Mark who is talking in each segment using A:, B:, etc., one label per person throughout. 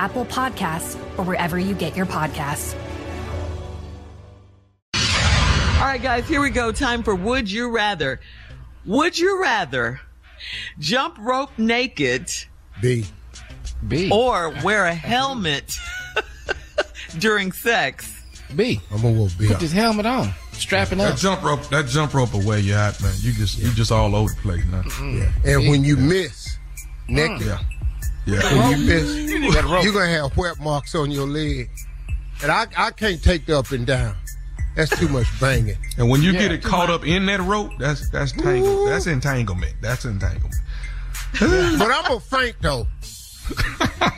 A: Apple Podcasts, or wherever you get your podcasts.
B: All right, guys, here we go. Time for Would You Rather. Would you rather jump rope naked
C: B.
D: B.
B: or wear a helmet during sex?
D: B.
C: I'm gonna go B.
D: Put this helmet on. Strapping
E: That
D: up.
E: jump rope, that jump rope away you at, man. You just, you just all over the place now. Mm-hmm.
C: Yeah. And when you miss naked, mm.
E: Yeah, yeah.
C: when you miss, you're gonna have wet marks on your leg. And I, I can't take the up and down. That's too much banging.
E: And when you
D: Yeah.
E: get it caught up in that rope, that's that's tangle. That's entanglement. That's entanglement.
C: But I'm a faint though.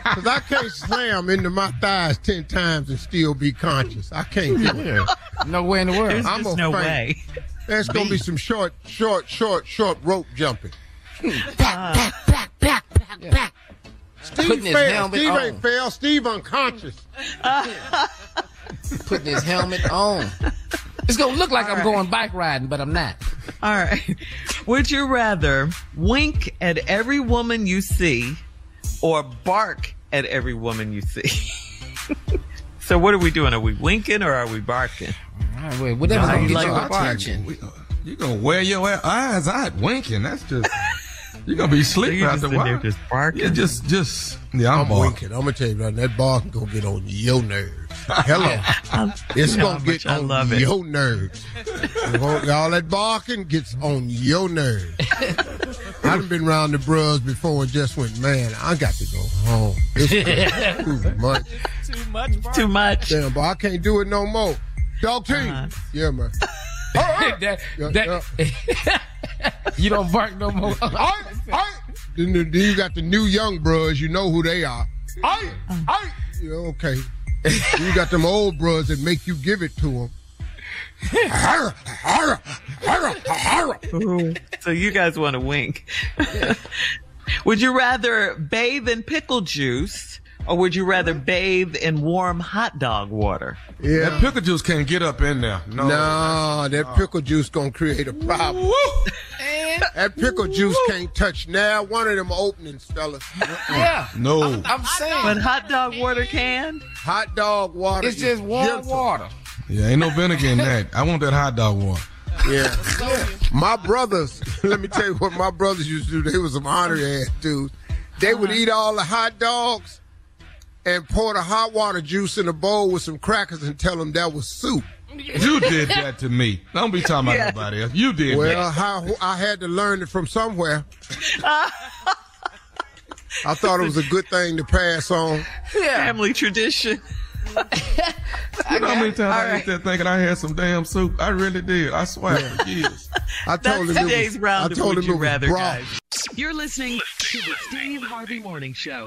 C: Cause I can't slam into my thighs ten times and still be conscious. I can't do it.
D: Yeah. No way in the world.
B: There's
C: I'm
B: just
C: a
B: no
C: fan.
B: way.
C: There's gonna be some short, short, short, short rope jumping. Steve
D: Putting his
C: fell.
D: helmet
C: Steve failed.
D: Steve on.
C: ain't fell. Steve unconscious.
D: Putting his helmet on. It's gonna look like I'm going bike riding, but I'm not.
B: All right. Would you rather wink at every woman you see or bark at every woman you see? so what are we doing? Are we winking or are we barking?
D: All right, well, whatever's
B: you
D: get
B: like
D: your attention.
E: We- uh, You gonna wear your eyes out winking? That's just. You're gonna be sleeping
B: you're
E: after
B: just
E: a
B: in
E: while.
B: just barking?
E: Yeah, just, just. Yeah, I'm,
C: I'm winking. I'm gonna tell you right that barking gonna get on your nerves. Hello. It's
B: You
C: gonna
B: how
C: get
B: I
C: on
B: love it.
C: your nerves. Y'all, that barking gets on your nerves. I've been around the bros before and just went, man, I got to go home. It's too much. too much.
B: Too much.
C: Damn, but I can't do it no more. Dog team.
B: Uh-huh.
C: Yeah, man.
D: that,
C: Yeah,
D: that, you don't bark no more.
C: All right, all right. Then, then you got the new young bros, you know who they are. All right, uh. all right. Yeah, okay. you got them old bros that make you give it to them.
B: So you guys want to wink. would you rather bathe in pickle juice or would you rather bathe in warm hot dog water?
E: That
C: Yeah.
E: pickle juice can't get up in there. No.
C: Nah, that pickle juice gonna create a problem. That pickle juice can't touch now one of them openings, fellas. Uh-uh.
D: yeah.
E: No.
D: I'm, I'm saying.
B: But hot dog water can?
C: Hot dog water.
D: It's just warm
C: gentle.
D: water.
E: Yeah, ain't no vinegar in that. I want that hot dog water.
C: Yeah. My brothers, let me tell you what my brothers used to do. They was some honorary ass dudes. They would eat all the hot dogs and pour the hot water juice in a bowl with some crackers and tell them that was soup.
E: You did that to me. Don't be talking about
B: Yeah.
E: nobody else. You did
C: Well,
E: that.
C: how, I had to learn it from somewhere. I thought it was a good thing to pass on.
D: Yeah.
B: Family tradition.
E: You know how many times I ate that thinking I had some damn soup? I really did. I swear for years.
C: I told
B: That's
C: him it
B: today's
C: was,
B: round
C: I
B: of
C: told
B: Would
C: him
B: You
C: it was
B: Rather,
C: broth.
B: guys. You're listening to the Steve Harvey Morning Show.